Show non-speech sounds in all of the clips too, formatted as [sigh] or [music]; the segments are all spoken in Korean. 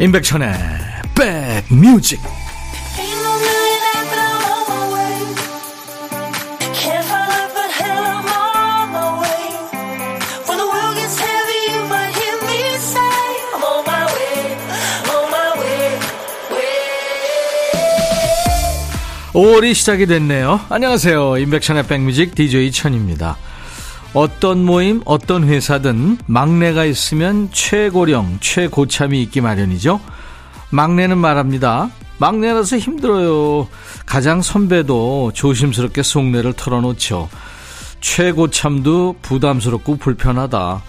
임백천의 백뮤직 오월이 시작이 됐네요. 안녕하세요. 임백천의 백뮤직 DJ 천입니다. 어떤 모임, 어떤 회사든 막내가 있으면 최고령, 최고참이 있기 마련이죠. 막내는 말합니다. 막내라서 힘들어요. 가장 선배도 조심스럽게 속내를 털어놓죠. 최고참도 부담스럽고 불편하다.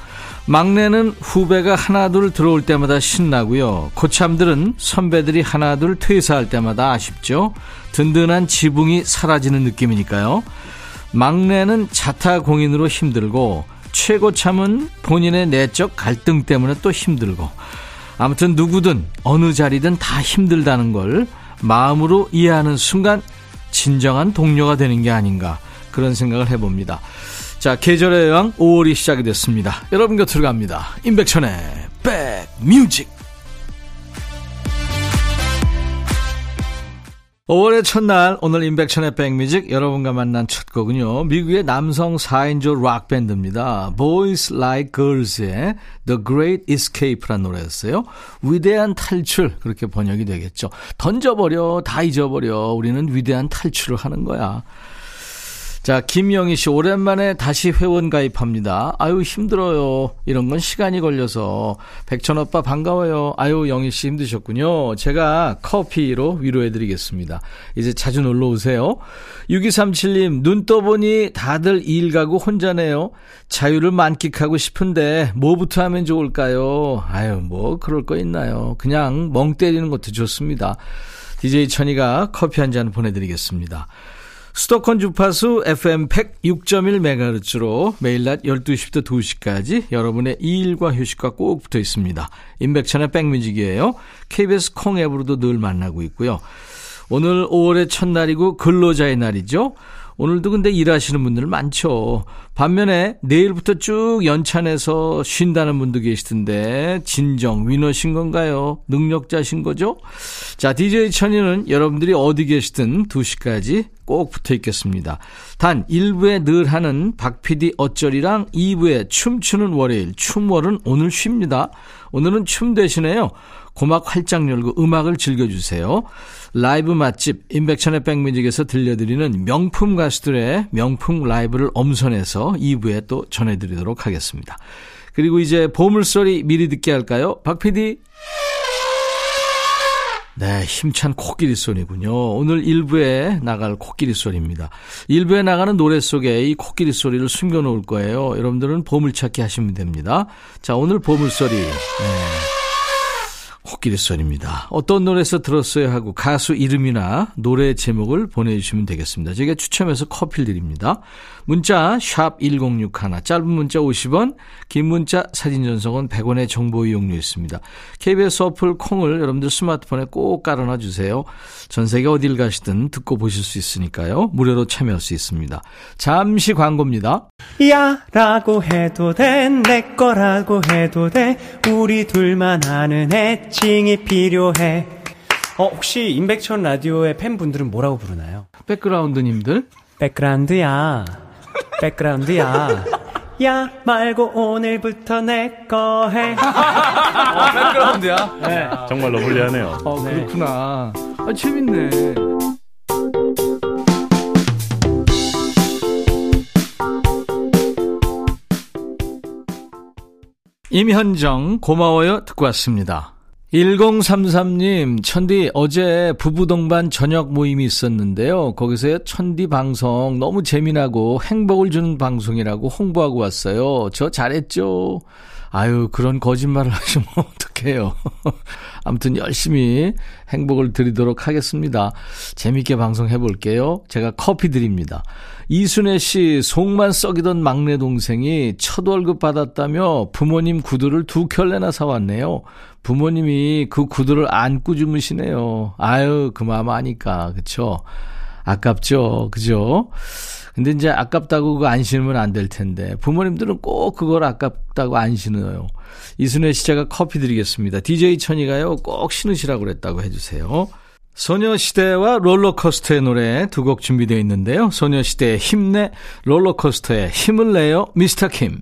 막내는 후배가 하나둘 들어올 때마다 신나고요. 고참들은 선배들이 하나둘 퇴사할 때마다 아쉽죠. 든든한 지붕이 사라지는 느낌이니까요. 막내는 자타공인으로 힘들고 최고참은 본인의 내적 갈등 때문에 또 힘들고 아무튼 누구든 어느 자리든 다 힘들다는 걸 마음으로 이해하는 순간 진정한 동료가 되는 게 아닌가 그런 생각을 해봅니다. 자 계절의 여왕 5월이 시작이 됐습니다. 여러분 곁으로 갑니다. 임백천의 백뮤직 5월의 첫날 오늘 인백천의 백뮤직 여러분과 만난 첫 곡은요. 미국의 남성 4인조 락밴드입니다. Boys Like Girls의 The Great Escape라는 노래였어요. 위대한 탈출 그렇게 번역이 되겠죠. 던져버려 다 잊어버려 우리는 위대한 탈출을 하는 거야. 자, 김영희 씨, 오랜만에 다시 회원 가입합니다. 아유, 힘들어요. 이런 건 시간이 걸려서. 백천 오빠 반가워요. 아유, 영희 씨 힘드셨군요. 제가 커피로 위로해드리겠습니다. 이제 자주 놀러 오세요. 6237님, 눈 떠보니 다들 일 가고 혼자네요. 자유를 만끽하고 싶은데, 뭐부터 하면 좋을까요? 아유, 뭐, 그럴 거 있나요? 그냥 멍 때리는 것도 좋습니다. DJ 천이가 커피 한 잔 보내드리겠습니다. 수도권 주파수 FM 106.1MHz로 매일 낮 12시부터 2시까지 여러분의 일과 휴식과 꼭 붙어 있습니다. 임백천의 백뮤직이에요. KBS 콩 앱으로도 늘 만나고 있고요. 오늘 5월의 첫날이고 근로자의 날이죠. 오늘도 근데 일하시는 분들 많죠. 반면에 내일부터 쭉 연찬해서 쉰다는 분도 계시던데 진정 위너신 건가요? 능력자신 거죠? 자, DJ 천이는 여러분들이 어디 계시든 2시까지 꼭 붙어 있겠습니다. 단 1부에 늘 하는 박 PD 어쩌리랑 2부에 춤추는 월요일 춤월은 오늘 쉽니다. 오늘은 춤 대신에요. 고막 활짝 열고 음악을 즐겨주세요. 라이브 맛집 인백천의 백뮤직에서 들려드리는 명품 가수들의 명품 라이브를 엄선해서 2부에 또 전해드리도록 하겠습니다. 그리고 이제 보물소리 미리 듣게 할까요? 박 PD. 네, 힘찬 코끼리 소리군요. 오늘 1부에 나갈 코끼리 소리입니다. 1부에 나가는 노래 속에 이 코끼리 소리를 숨겨놓을 거예요. 여러분들은 보물찾기 하시면 됩니다. 자, 오늘 보물소리. 네. 코끼리 소리입니다. 어떤 노래에서 들었어요 하고 가수 이름이나 노래 제목을 보내주시면 되겠습니다. 저희가 추첨해서 커피를 드립니다. 문자 1061, 짧은 문자 50원, 긴 문자 사진 전송은 100원의 정보 이용료 있습니다. KBS 어플 콩을 여러분들 스마트폰에 꼭 깔아놔 주세요. 전 세계 어딜 가시든 듣고 보실 수 있으니까요. 무료로 참여할 수 있습니다. 잠시 광고입니다. 야 라고 해도 돼 내 거라고 해도 돼 우리 둘만 아는 애 칭이 필요해 어 혹시 임백천 라디오의 팬분들은 뭐라고 부르나요? 백그라운드님들 백그라운드야 백그라운드야 야 말고 오늘부터 내 거 해. 어, 백그라운드야? 네. 정말로 불리하네요. 어, 그렇구나. 아, 재밌네. 임현정, 고마워요. 듣고 왔습니다. 1033님, 천디, 어제 부부동반 저녁 모임이 있었는데요. 거기서 천디 방송 너무 재미나고 행복을 주는 방송이라고 홍보하고 왔어요. 저 잘했죠? 아유, 그런 거짓말을 [laughs] 하시면 어떡해요. [laughs] 아무튼 열심히 행복을 드리도록 하겠습니다. 재밌게 방송해 볼게요. 제가 커피 드립니다. 이순애 씨, 속만 썩이던 막내 동생이 첫 월급 받았다며 부모님 구두를 두 켤레나 사왔네요. 부모님이 그 구두를 안고 주무시네요. 아유, 그 마음 아니까, 그쵸? 아깝죠. 그죠? 근데 이제 아깝다고 그거 안 신으면 안 될 텐데 부모님들은 꼭 그걸 아깝다고 안 신어요. 이순혜 씨 제가 커피 드리겠습니다. DJ 천이가요 꼭 신으시라고 그랬다고 해주세요. 소녀시대와 롤러코스터의 노래 두 곡 준비되어 있는데요. 소녀시대의 힘내, 롤러코스터의 힘을 내요, 미스터 킴.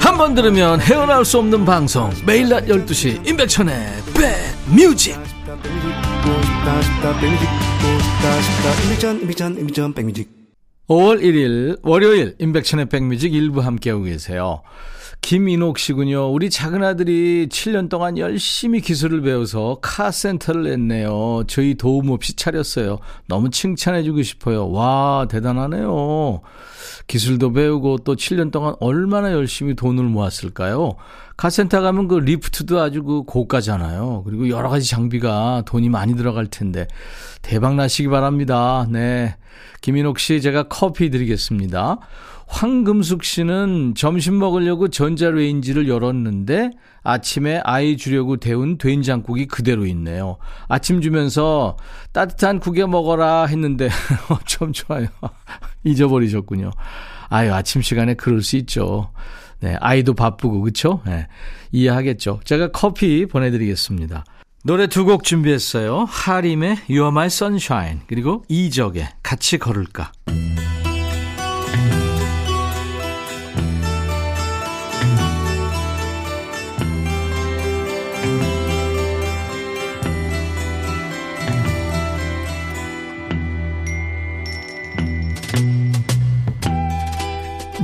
한 번 들으면 헤어나올 수 없는 방송 매일 낮 12시 임백천의 백뮤직 5월 1일 월요일 임백천의 백뮤직 일부 함께하고 계세요. 김인옥 씨군요. 우리 작은 아들이 7년 동안 열심히 기술을 배워서 카센터를 냈네요. 저희 도움 없이 차렸어요. 너무 칭찬해주고 싶어요. 와, 대단하네요. 기술도 배우고 또 7년 동안 얼마나 열심히 돈을 모았을까요? 카센터 가면 그 리프트도 아주 그 고가잖아요. 그리고 여러 가지 장비가 돈이 많이 들어갈 텐데 대박 나시기 바랍니다. 네. 김인옥 씨 제가 커피 드리겠습니다. 황금숙 씨는 점심 먹으려고 전자레인지를 열었는데 아침에 아이 주려고 데운 된장국이 그대로 있네요. 아침 주면서 따뜻한 국에 먹어라 했는데 [laughs] 좀 좋아요. [laughs] 잊어버리셨군요. 아유, 아침 시간에 그럴 수 있죠. 네, 아이도 바쁘고 그쵸? 네, 이해하겠죠. 제가 커피 보내드리겠습니다. 노래 두 곡 준비했어요. 하림의 You Are My Sunshine 그리고 이적의 같이 걸을까.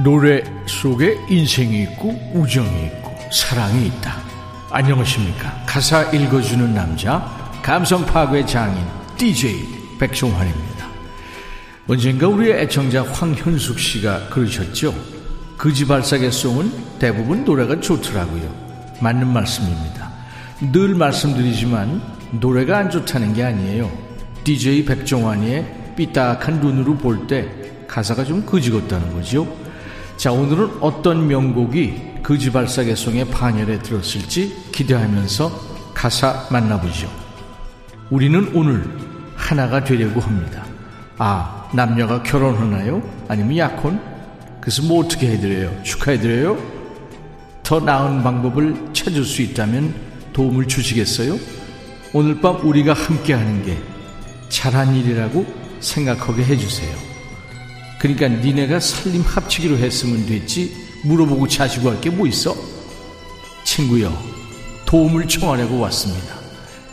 노래 속에 인생이 있고 우정이 있고 사랑이 있다. 안녕하십니까. 가사 읽어주는 남자 감성 파괴 장인 DJ 백종환입니다. 언젠가 우리의 애청자 황현숙 씨가 그러셨죠. 그지발사계 송은 대부분 노래가 좋더라고요. 맞는 말씀입니다. 늘 말씀드리지만 노래가 안 좋다는 게 아니에요. DJ 백종환의 삐딱한 눈으로 볼 때 가사가 좀 그지 같다는 거죠. 자, 오늘은 어떤 명곡이 그지발사계송의 반열에 들었을지 기대하면서 가사 만나보죠. 우리는 오늘 하나가 되려고 합니다. 아, 남녀가 결혼하나요? 아니면 약혼? 그래서 뭐 어떻게 해드려요? 축하해드려요? 더 나은 방법을 찾을 수 있다면 도움을 주시겠어요? 오늘 밤 우리가 함께 하는 게 잘한 일이라고 생각하게 해주세요. 그러니까 니네가 살림 합치기로 했으면 됐지 물어보고 자시고 할 게 뭐 있어? 친구여 도움을 청하려고 왔습니다.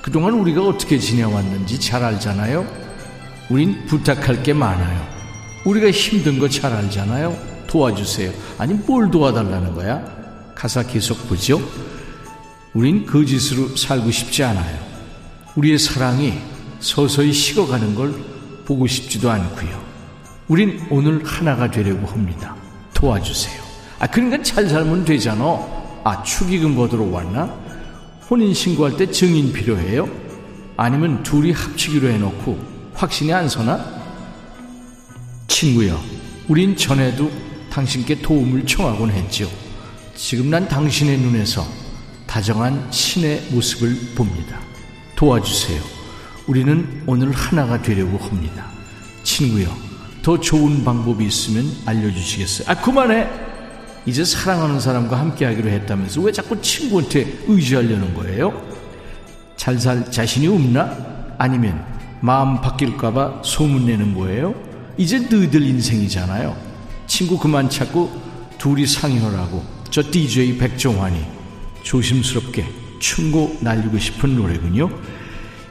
그동안 우리가 어떻게 지내왔는지 잘 알잖아요. 우린 부탁할 게 많아요. 우리가 힘든 거 잘 알잖아요. 도와주세요. 아니 뭘 도와달라는 거야? 가사 계속 보죠. 우린 거짓으로 살고 싶지 않아요. 우리의 사랑이 서서히 식어가는 걸 보고 싶지도 않고요. 우린 오늘 하나가 되려고 합니다. 도와주세요. 아, 그러니까 잘 살면 되잖아. 아, 축의금 거들어 왔나? 혼인신고할 때 증인 필요해요? 아니면 둘이 합치기로 해놓고 확신이 안 서나? 친구여, 우린 전에도 당신께 도움을 청하곤 했죠. 지금 난 당신의 눈에서 다정한 신의 모습을 봅니다. 도와주세요. 우리는 오늘 하나가 되려고 합니다. 친구여, 더 좋은 방법이 있으면 알려주시겠어요? 아, 그만해! 이제 사랑하는 사람과 함께 하기로 했다면서 왜 자꾸 친구한테 의지하려는 거예요? 잘 살 자신이 없나? 아니면 마음 바뀔까봐 소문내는 거예요? 이제 너희들 인생이잖아요. 친구 그만 찾고 둘이 상의하라고 저 DJ 백종환이 조심스럽게 충고 날리고 싶은 노래군요.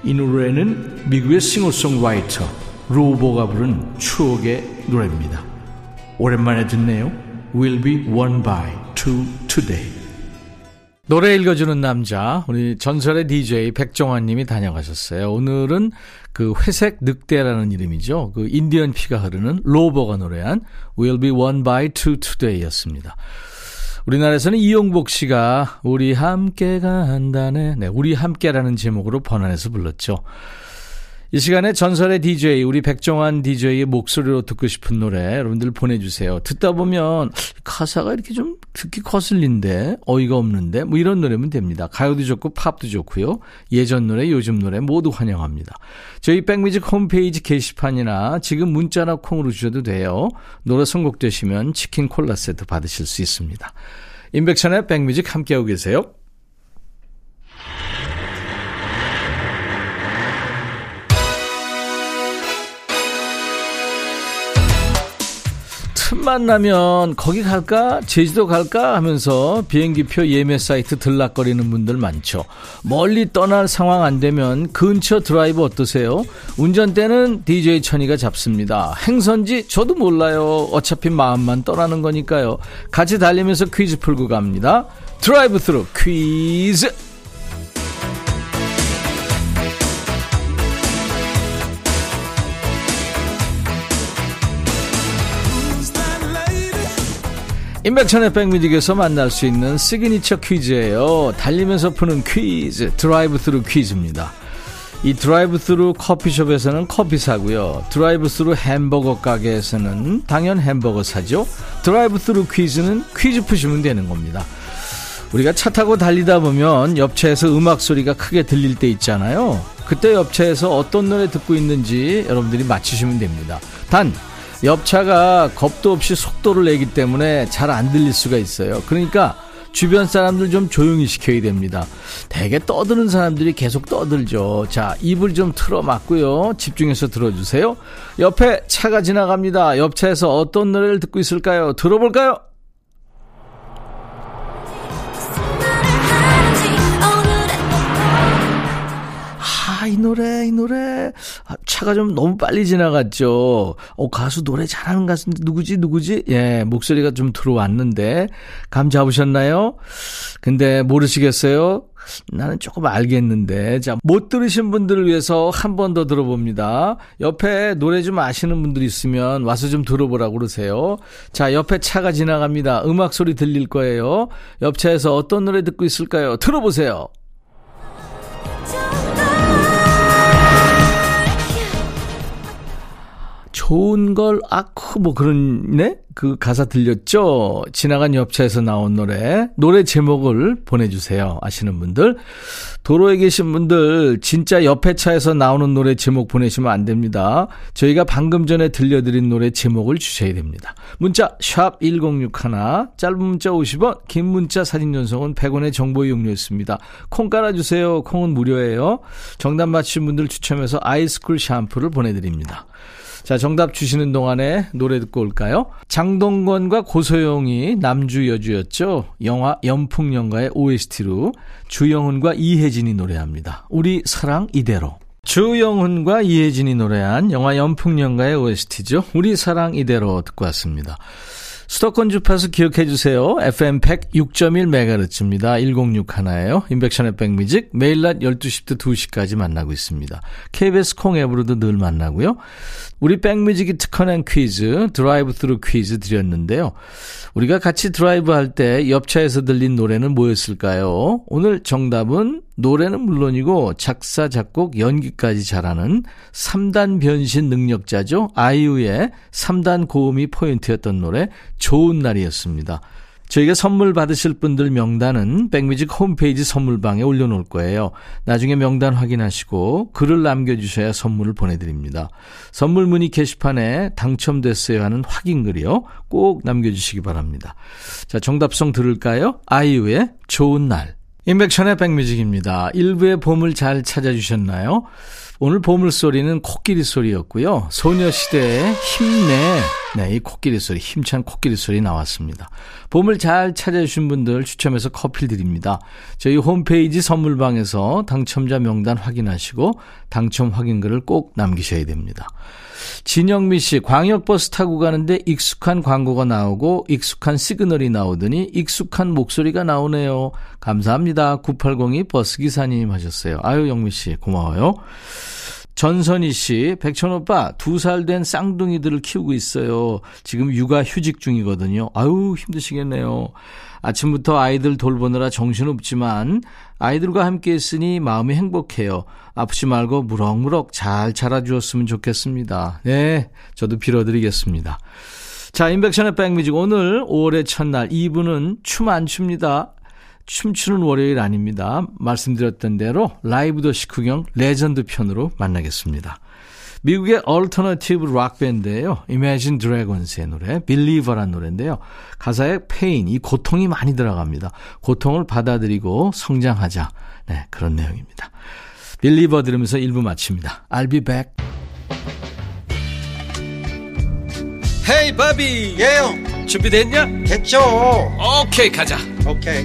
이 노래는 미국의 싱어송라이터 로보가 부른 추억의 노래입니다. 오랜만에 듣네요. Will be one by two today. 노래 읽어주는 남자, 우리 전설의 DJ 백종환 님이 다녀가셨어요. 오늘은 그 회색 늑대라는 이름이죠. 그 인디언 피가 흐르는 로버가 노래한 We'll be one by two today 였습니다. 우리나라에서는 이용복 씨가 우리 함께 간다네, 네, 우리 함께라는 제목으로 번안해서 불렀죠. 이 시간에 전설의 DJ, 우리 백종환 DJ의 목소리로 듣고 싶은 노래 여러분들 보내주세요. 듣다 보면 가사가 이렇게 좀 듣기 거슬린데 어이가 없는데 뭐 이런 노래면 됩니다. 가요도 좋고 팝도 좋고요. 예전 노래, 요즘 노래 모두 환영합니다. 저희 백뮤직 홈페이지 게시판이나 지금 문자나 콩으로 주셔도 돼요. 노래 선곡되시면 치킨 콜라 세트 받으실 수 있습니다. 인백천의 백뮤직 함께하고 계세요. 틈만 나면 거기 갈까? 제주도 갈까? 하면서 비행기표 예매 사이트 들락거리는 분들 많죠. 멀리 떠날 상황 안 되면 근처 드라이브 어떠세요? 운전대는 DJ 천이가 잡습니다. 행선지 저도 몰라요. 어차피 마음만 떠나는 거니까요. 같이 달리면서 퀴즈 풀고 갑니다. 드라이브 스루 퀴즈! 임백천의 백뮤직에서 만날 수 있는 시그니처 퀴즈예요. 달리면서 푸는 퀴즈, 드라이브 스루 퀴즈입니다. 이 드라이브 스루 커피숍에서는 커피 사고요. 드라이브 스루 햄버거 가게에서는 당연 햄버거 사죠. 드라이브 스루 퀴즈는 퀴즈 푸시면 되는 겁니다. 우리가 차 타고 달리다 보면 옆차에서 음악 소리가 크게 들릴 때 있잖아요. 그때 옆차에서 어떤 노래 듣고 있는지 여러분들이 맞히시면 됩니다. 단 옆차가 겁도 없이 속도를 내기 때문에 잘 안 들릴 수가 있어요. 그러니까 주변 사람들 좀 조용히 시켜야 됩니다. 대개 떠드는 사람들이 계속 떠들죠. 자, 입을 좀 틀어 막고요. 집중해서 들어주세요. 옆에 차가 지나갑니다. 옆 차에서 어떤 노래를 듣고 있을까요? 들어볼까요? 아, 이 노래, 이 노래. 아, 차가 좀 너무 빨리 지나갔죠. 어, 가수 노래 잘하는 가수인데 누구지, 누구지? 예, 목소리가 좀 들어왔는데, 감 잡으셨나요? 근데 모르시겠어요? 나는 조금 알겠는데. 자, 못 들으신 분들을 위해서 한 번 더 들어봅니다. 옆에 노래 좀 아시는 분들 있으면 와서 좀 들어보라고 그러세요. 자, 옆에 차가 지나갑니다. 음악 소리 들릴 거예요. 옆 차에서 어떤 노래 듣고 있을까요? 들어보세요. 좋은 걸 아쿠 뭐 그런 네? 그 가사 들렸죠? 지나간 옆차에서 나온 노래 노래 제목을 보내주세요. 아시는 분들. 도로에 계신 분들 진짜 옆에 차에서 나오는 노래 제목 보내시면 안 됩니다. 저희가 방금 전에 들려드린 노래 제목을 주셔야 됩니다. 문자 샵 1061 짧은 문자 50원 긴 문자 사진 전송은 100원의 정보 이용료였습니다. 콩 깔아주세요. 콩은 무료예요. 정답 맞히신 분들 추첨해서 아이스쿨 샴푸를 보내드립니다 자, 정답 주시는 동안에 노래 듣고 올까요? 장동건과 고소영이 남주 여주였죠. 영화 연풍연가의 OST로 주영훈과 이혜진이 노래합니다. 우리 사랑 이대로. 주영훈과 이혜진이 노래한 영화 연풍연가의 OST죠. 우리 사랑 이대로 듣고 왔습니다. 수도권 주파수 기억해 주세요. FM 106.1MHz입니다. 106 하나예요. 인백션의 백뮤직 매일 낮 12시부터 2시까지 만나고 있습니다. KBS 콩 앱으로도 늘 만나고요. 우리 백뮤직이 특허낸 퀴즈, 드라이브 스루 퀴즈 드렸는데요. 우리가 같이 드라이브 할 때 옆차에서 들린 노래는 뭐였을까요? 오늘 정답은 노래는 물론이고 작사, 작곡, 연기까지 잘하는 3단 변신 능력자죠. 아이유의 3단 고음이 포인트였던 노래 좋은 날이었습니다. 저희가 선물 받으실 분들 명단은 백뮤직 홈페이지 선물방에 올려놓을 거예요. 나중에 명단 확인하시고 글을 남겨주셔야 선물을 보내드립니다. 선물 문의 게시판에 당첨됐어요 하는 확인글이요. 꼭 남겨주시기 바랍니다. 자, 정답송 들을까요? 아이유의 좋은 날. 인백션의 백뮤직입니다. 일부의 봄을 잘 찾아주셨나요? 오늘 보물소리는 코끼리 소리였고요. 소녀시대의 힘내 네, 이 코끼리 소리, 힘찬 코끼리 소리 나왔습니다. 봄을 잘 찾아주신 분들 추첨해서 커피 드립니다. 저희 홈페이지 선물방에서 당첨자 명단 확인하시고 당첨 확인글을 꼭 남기셔야 됩니다. 진영미 씨, 광역버스 타고 가는데 익숙한 광고가 나오고 익숙한 시그널이 나오더니 익숙한 목소리가 나오네요. 감사합니다. 9802 버스기사님 하셨어요. 아유, 영미 씨, 고마워요. 전선희 씨, 백천 오빠, 두 살 된 쌍둥이들을 키우고 있어요. 지금 육아 휴직 중이거든요. 아유, 힘드시겠네요. 아침부터 아이들 돌보느라 정신없지만 아이들과 함께 있으니 마음이 행복해요. 아프지 말고 무럭무럭 잘 자라주었으면 좋겠습니다. 네, 저도 빌어드리겠습니다. 자, 임백천의 백뮤직 오늘 5월의 첫날 2부는 춤 안 춥니다. 춤추는 월요일 아닙니다. 말씀드렸던 대로 라이브도 식후경 레전드 편으로 만나겠습니다. 미국의 alternative rock 밴드예요. Imagine Dragons의 노래 Believer란 노래인데요. 가사에 pain, 이 고통이 많이 들어갑니다. 고통을 받아들이고 성장하자. 네, 그런 내용입니다. Believer 들으면서 1부 마칩니다. I'll be back. 헤이 바비 예영 준비됐냐? 됐죠 오케이 가자 오케이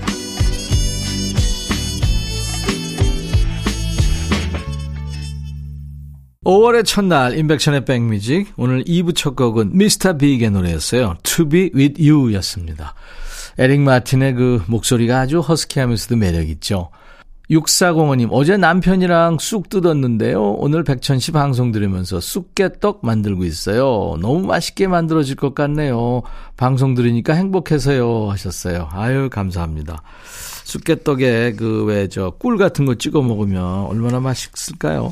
5월의 첫날 인백션의 백뮤직 오늘 2부 첫 곡은 미스터 빅의 노래였어요. To be with you 였습니다. 에릭 마틴의 그 목소리가 아주 허스키하면서도 매력있죠. 6405님 어제 남편이랑 쑥 뜯었는데요. 오늘 백천씨 방송 들으면서 쑥개떡 만들고 있어요. 너무 맛있게 만들어질 것 같네요. 방송 들으니까 행복해서요 하셨어요. 아유 감사합니다. 쑥개떡에 그 왜 저 꿀 같은 거 찍어 먹으면 얼마나 맛있을까요?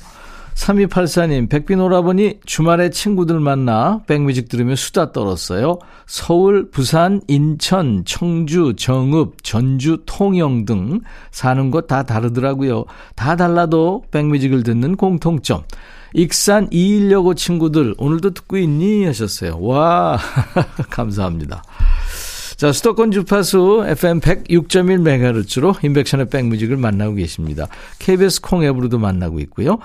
3284님, 백빈 오라버니 주말에 친구들 만나 백뮤직 들으며 수다 떨었어요. 서울, 부산, 인천, 청주, 정읍, 전주, 통영 등 사는 곳 다 다르더라고요. 다 달라도 백뮤직을 듣는 공통점. 익산 216호 친구들 오늘도 듣고 있니? 하셨어요. 와, [laughs] 감사합니다. 자, 수도권 주파수 FM 106.1MHz로 인백션의 백뮤직을 만나고 계십니다. KBS 콩 앱으로도 만나고 있고요.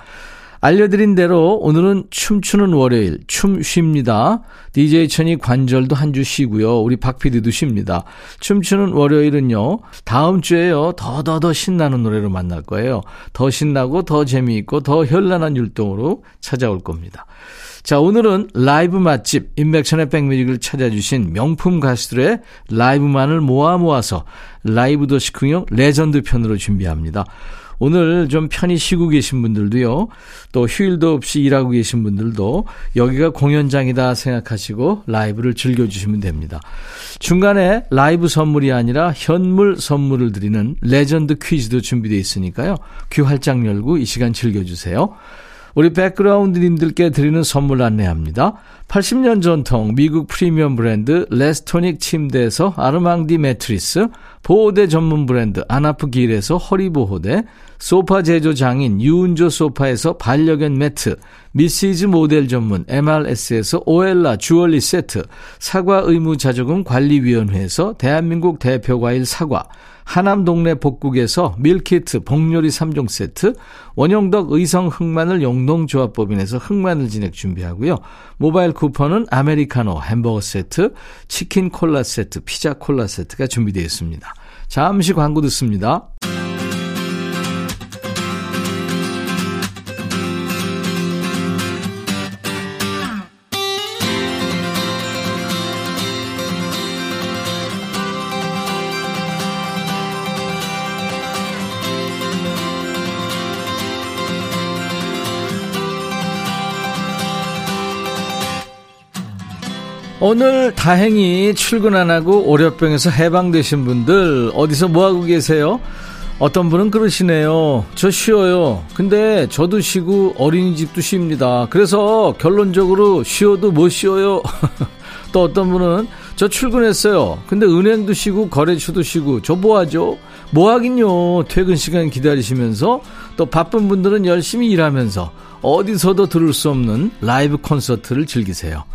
알려드린 대로 오늘은 춤추는 월요일, 춤 쉽니다. DJ 천이 관절도 한 주 쉬고요. 우리 박 PD도 쉽니다. 춤추는 월요일은요, 다음 주에요, 더, 더, 더 신나는 노래로 만날 거예요. 더 신나고, 더 재미있고, 더 현란한 율동으로 찾아올 겁니다. 자, 오늘은 라이브 맛집, 인백천의 백뮤직을 찾아주신 명품 가수들의 라이브만을 모아 모아서 라이브도 식후경 레전드 편으로 준비합니다. 오늘 좀 편히 쉬고 계신 분들도요, 또 휴일도 없이 일하고 계신 분들도 여기가 공연장이다 생각하시고 라이브를 즐겨주시면 됩니다. 중간에 라이브 선물이 아니라 현물 선물을 드리는 레전드 퀴즈도 준비되어 있으니까요. 귀 활짝 열고 이 시간 즐겨주세요. 우리 백그라운드님들께 드리는 선물 안내합니다. 80년 전통 미국 프리미엄 브랜드 레스토닉 침대에서 아르망디 매트리스, 보호대 전문 브랜드 아나프 길에서 허리보호대, 소파 제조 장인 유운조 소파에서 반려견 매트, 미시즈 모델 전문 MRS에서 오엘라 주얼리 세트, 사과 의무 자조금 관리위원회에서 대한민국 대표 과일 사과, 하남 동네 복국에서 밀키트 복요리 3종 세트, 원형덕 의성 흑마늘 영농조합법인에서 흑마늘 진액 준비하고요. 모바일 쿠폰은 아메리카노 햄버거 세트, 치킨 콜라 세트, 피자 콜라 세트가 준비되어 있습니다. 잠시 광고 듣습니다. 오늘 다행히 출근 안 하고 오려병에서 해방되신 분들 어디서 뭐하고 계세요? 어떤 분은 그러시네요. 저 쉬어요. 근데 저도 쉬고 어린이집도 쉽니다. 그래서 결론적으로 쉬어도 못 쉬어요. [laughs] 또 어떤 분은 저 출근했어요. 근데 은행도 쉬고 거래처도 쉬고 저 뭐하죠? 뭐하긴요. 퇴근 시간 기다리시면서 또 바쁜 분들은 열심히 일하면서 어디서도 들을 수 없는 라이브 콘서트를 즐기세요.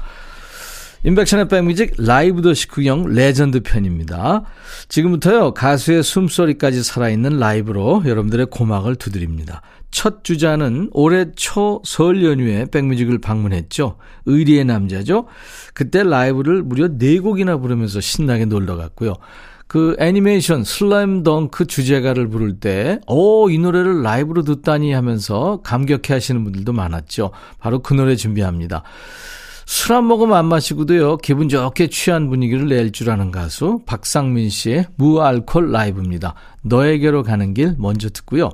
임백천의 백뮤직 라이브도 식후경 레전드 편입니다. 지금부터요 가수의 숨소리까지 살아있는 라이브로 여러분들의 고막을 두드립니다. 첫 주자는 올해 초 설 연휴에 백뮤직을 방문했죠. 의리의 남자죠. 그때 라이브를 무려 4곡이나 부르면서 신나게 놀다 갔고요. 그 애니메이션 슬램덩크 주제가를 부를 때, 오, 이 노래를 라이브로 듣다니 하면서 감격해 하시는 분들도 많았죠. 바로 그 노래 준비합니다. 술한 모금 안 마시고도요, 기분 좋게 취한 분위기를 낼 줄 아는 가수, 박상민 씨의 무알콜 라이브입니다. 너에게로 가는 길 먼저 듣고요.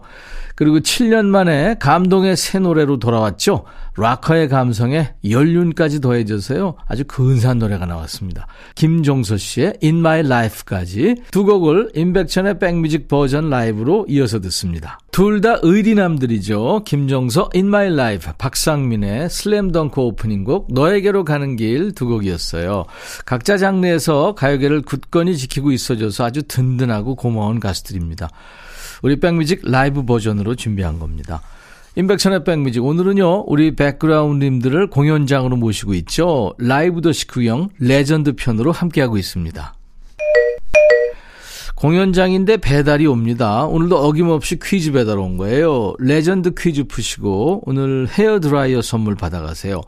그리고 7년 만에 감동의 새 노래로 돌아왔죠. 락커의 감성에 연륜까지 더해져서요. 아주 근사한 노래가 나왔습니다. 김종서 씨의 In My Life까지 두 곡을 임백천의 백뮤직 버전 라이브로 이어서 듣습니다. 둘 다 의리남들이죠. 김종서 In My Life, 박상민의 슬램덩크 오프닝곡 너에게로 가는 길 두 곡이었어요. 각자 장르에서 가요계를 굳건히 지키고 있어줘서 아주 든든하고 고마운 가수들입니다. 우리 백뮤직 라이브 버전으로 준비한 겁니다. 임백천의 백뮤직. 오늘은요 우리 백그라운드님들을 공연장으로 모시고 있죠. 라이브도 식후경 레전드 편으로 함께하고 있습니다 공연장인데 배달이 옵니다 오늘도 어김없이 퀴즈 배달 온 거예요 레전드 퀴즈 푸시고 오늘 헤어드라이어 선물 받아가세요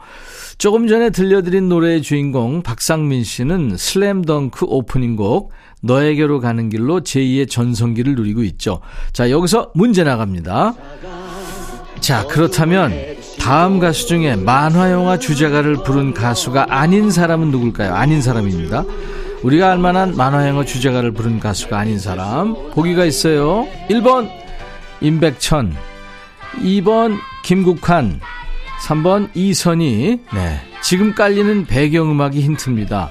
조금 전에 들려드린 노래의 주인공 박상민 씨는 슬램덩크 오프닝곡 너에게로 가는 길로 제2의 전성기를 누리고 있죠. 자, 여기서 문제 나갑니다. 자, 그렇다면 다음 가수 중에 만화 영화 주제가를 부른 가수가 아닌 사람은 누굴까요? 아닌 사람입니다. 우리가 알만한 만화영화 주제가를 부른 가수가 아닌 사람. 보기가 있어요. 1번, 임백천. 2번, 김국환. 3번, 이선희. 네. 지금 깔리는 배경음악이 힌트입니다.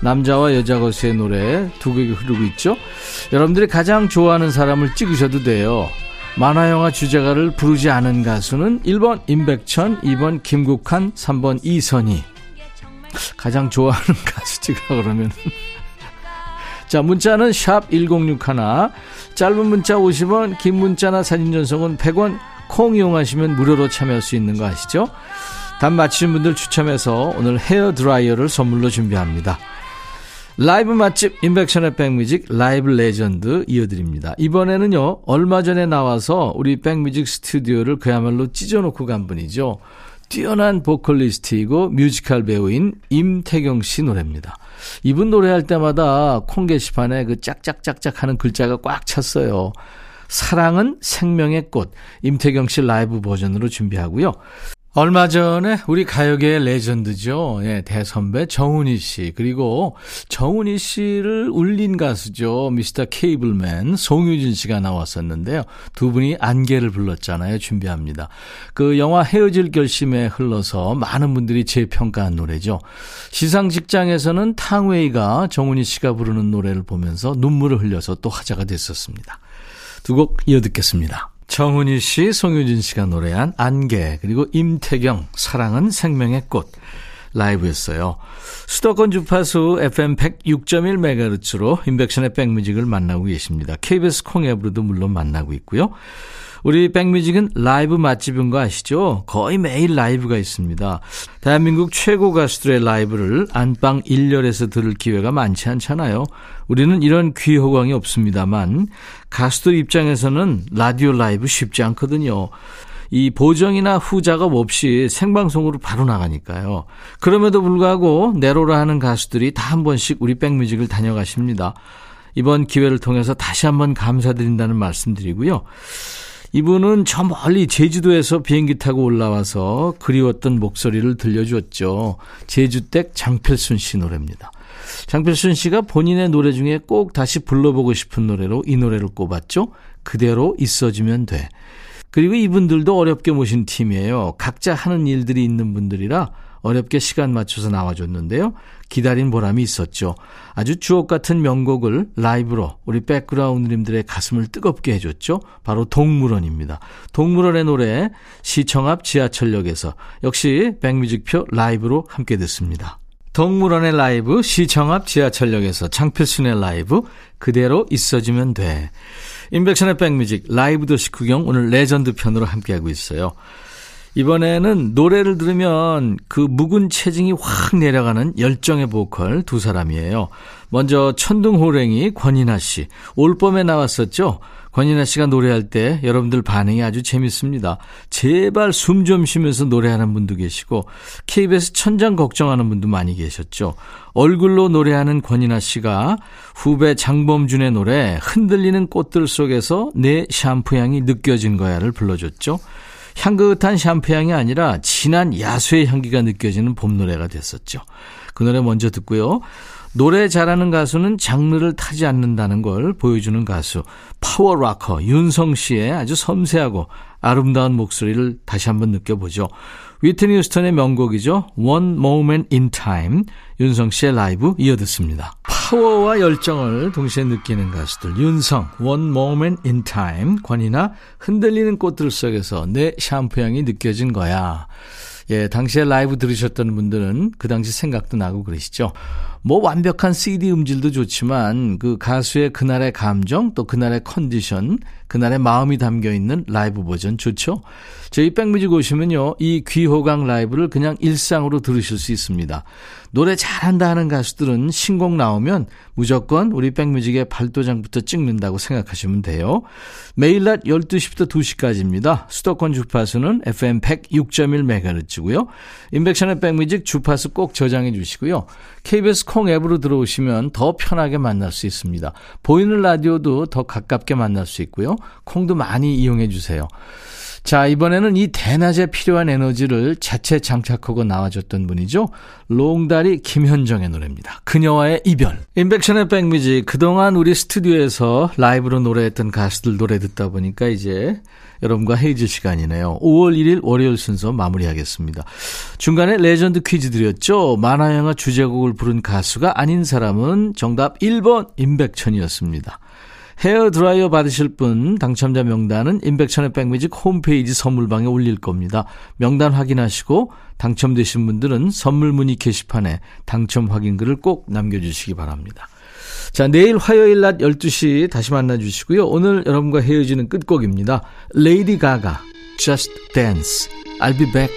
남자와 여자 가수의 노래 두 곡이 흐르고 있죠. 여러분들이 가장 좋아하는 사람을 찍으셔도 돼요. 만화영화 주제가를 부르지 않은 가수는 1번 임백천, 2번 김국환, 3번 이선희. 가장 좋아하는 [laughs] 가수 찍으라 그러면. 자, 문자는 샵 1061. 짧은 문자 50원, 긴 문자나 사진 전송은 100원, 콩 이용하시면 무료로 참여할 수 있는 거 아시죠? 답 맞히신 분들 추첨해서 오늘 헤어 드라이어를 선물로 준비합니다. 라이브 맛집 임백천의 백뮤직 라이브 레전드 이어드립니다. 이번에는요 얼마 전에 나와서 우리 백뮤직 스튜디오를 그야말로 찢어놓고 간 분이죠. 뛰어난 보컬리스트이고 뮤지컬 배우인 임태경 씨 노래입니다. 이분 노래할 때마다 콩 게시판에 그 짝짝짝짝 하는 글자가 꽉 찼어요. 사랑은 생명의 꽃. 임태경 씨 라이브 버전으로 준비하고요. 얼마 전에 우리 가요계의 레전드죠. 예, 대선배 정훈이 씨. 그리고 정훈이 씨를 울린 가수죠. 미스터 케이블맨 송유진 씨가 나왔었는데요. 두 분이 안개를 불렀잖아요. 준비합니다. 그 영화 헤어질 결심에 흘러서 많은 분들이 재평가한 노래죠. 시상 직장에서는 탕웨이가 정훈이 씨가 부르는 노래를 보면서 눈물을 흘려서 또 화제가 됐었습니다. 두 곡 이어 듣겠습니다. 정훈이 씨, 송유진 씨가 노래한 안개, 그리고 임태경, 사랑은 생명의 꽃. 라이브였어요. 수도권 주파수 FM 106.1MHz로 인백션의 백뮤직을 만나고 계십니다. KBS 콩앱으로도 물론 만나고 있고요. 우리 백뮤직은 라이브 맛집인 거 아시죠? 거의 매일 라이브가 있습니다. 대한민국 최고 가수들의 라이브를 안방 1열에서 들을 기회가 많지 않잖아요. 우리는 이런 귀호강이 없습니다만 가수들 입장에서는 라디오 라이브 쉽지 않거든요. 이 보정이나 후작업 없이 생방송으로 바로 나가니까요. 그럼에도 불구하고 내로라 하는 가수들이 다 한 번씩 우리 백뮤직을 다녀가십니다. 이번 기회를 통해서 다시 한번 감사드린다는 말씀드리고요. 이분은 저 멀리 제주도에서 비행기 타고 올라와서 그리웠던 목소리를 들려주었죠. 제주댁 장필순 씨 노래입니다. 장필순 씨가 본인의 노래 중에 꼭 다시 불러보고 싶은 노래로 이 노래를 꼽았죠. 그대로 있어주면 돼. 그리고 이분들도 어렵게 모신 팀이에요. 각자 하는 일들이 있는 분들이라 어렵게 시간 맞춰서 나와줬는데요. 기다린 보람이 있었죠. 아주 주옥 같은 명곡을 라이브로 우리 백그라운드님들의 가슴을 뜨겁게 해줬죠. 바로 동물원입니다. 동물원의 노래 시청 앞 지하철역에서 역시 백뮤직표 라이브로 함께 듣습니다. 동물원의 라이브, 시청 앞 지하철역에서 장필순의 라이브, 그대로 있어주면 돼. 임백천의 백뮤직, 라이브도 식후경, 오늘 레전드 편으로 함께하고 있어요. 이번에는 노래를 들으면 그 묵은 체증이 확 내려가는 열정의 보컬 두 사람이에요. 먼저 천둥호랭이 권인하 씨. 올 봄에 나왔었죠? 권인아 씨가 노래할 때 여러분들 반응이 아주 재밌습니다. 제발 숨 좀 쉬면서 노래하는 분도 계시고 KBS 천장 걱정하는 분도 많이 계셨죠. 얼굴로 노래하는 권인아 씨가 후배 장범준의 노래 흔들리는 꽃들 속에서 내 샴푸 향이 느껴진 거야를 불러줬죠. 향긋한 샴푸 향이 아니라 진한 야수의 향기가 느껴지는 봄 노래가 됐었죠. 그 노래 먼저 듣고요. 노래 잘하는 가수는 장르를 타지 않는다는 걸 보여주는 가수 파워 락커 윤성 씨의 아주 섬세하고 아름다운 목소리를 다시 한번 느껴보죠. 휘트니 휴스턴의 명곡이죠. One Moment in Time 윤성 씨의 라이브 이어듣습니다. 파워와 열정을 동시에 느끼는 가수들 윤성 One Moment in Time 권이나 흔들리는 꽃들 속에서 내 샴푸 향이 느껴진 거야. 예, 당시에 라이브 들으셨던 분들은 그 당시 생각도 나고 그러시죠. 뭐 완벽한 CD 음질도 좋지만 그 가수의 그날의 감정 또 그날의 컨디션 그날의 마음이 담겨 있는 라이브 버전 좋죠? 저희 백뮤직 오시면요. 이 귀호강 라이브를 그냥 일상으로 들으실 수 있습니다. 노래 잘한다 하는 가수들은 신곡 나오면 무조건 우리 백뮤직의 발도장부터 찍는다고 생각하시면 돼요. 매일 낮 12시부터 2시까지입니다. 수도권 주파수는 FM 106.1MHz고요. 인백션의 백뮤직 주파수 꼭 저장해 주시고요. KBS 콩 앱으로 들어오시면 더 편하게 만날 수 있습니다. 보이는 라디오도 더 가깝게 만날 수 있고요. 콩도 많이 이용해 주세요. 자, 이번에는 이 대낮에 필요한 에너지를 자체 장착하고 나와줬던 분이죠. 롱다리 김현정의 노래입니다. 그녀와의 이별. 인백션의 백뮤직. 그동안 우리 스튜디오에서 라이브로 노래했던 가수들 노래 듣다 보니까 이제 여러분과 헤어질 시간이네요. 5월 1일 월요일 순서 마무리하겠습니다. 중간에 레전드 퀴즈 드렸죠. 만화영화 주제곡을 부른 가수가 아닌 사람은 정답 1번 임백천이었습니다. 헤어 드라이어 받으실 분 당첨자 명단은 임백천의 백뮤직 홈페이지 선물방에 올릴 겁니다. 명단 확인하시고 당첨되신 분들은 선물 문의 게시판에 당첨 확인글을 꼭 남겨주시기 바랍니다. 자, 내일 화요일 낮 12시 다시 만나주시고요. 오늘 여러분과 헤어지는 끝곡입니다. 레이디 가가, Just Dance. I'll be back.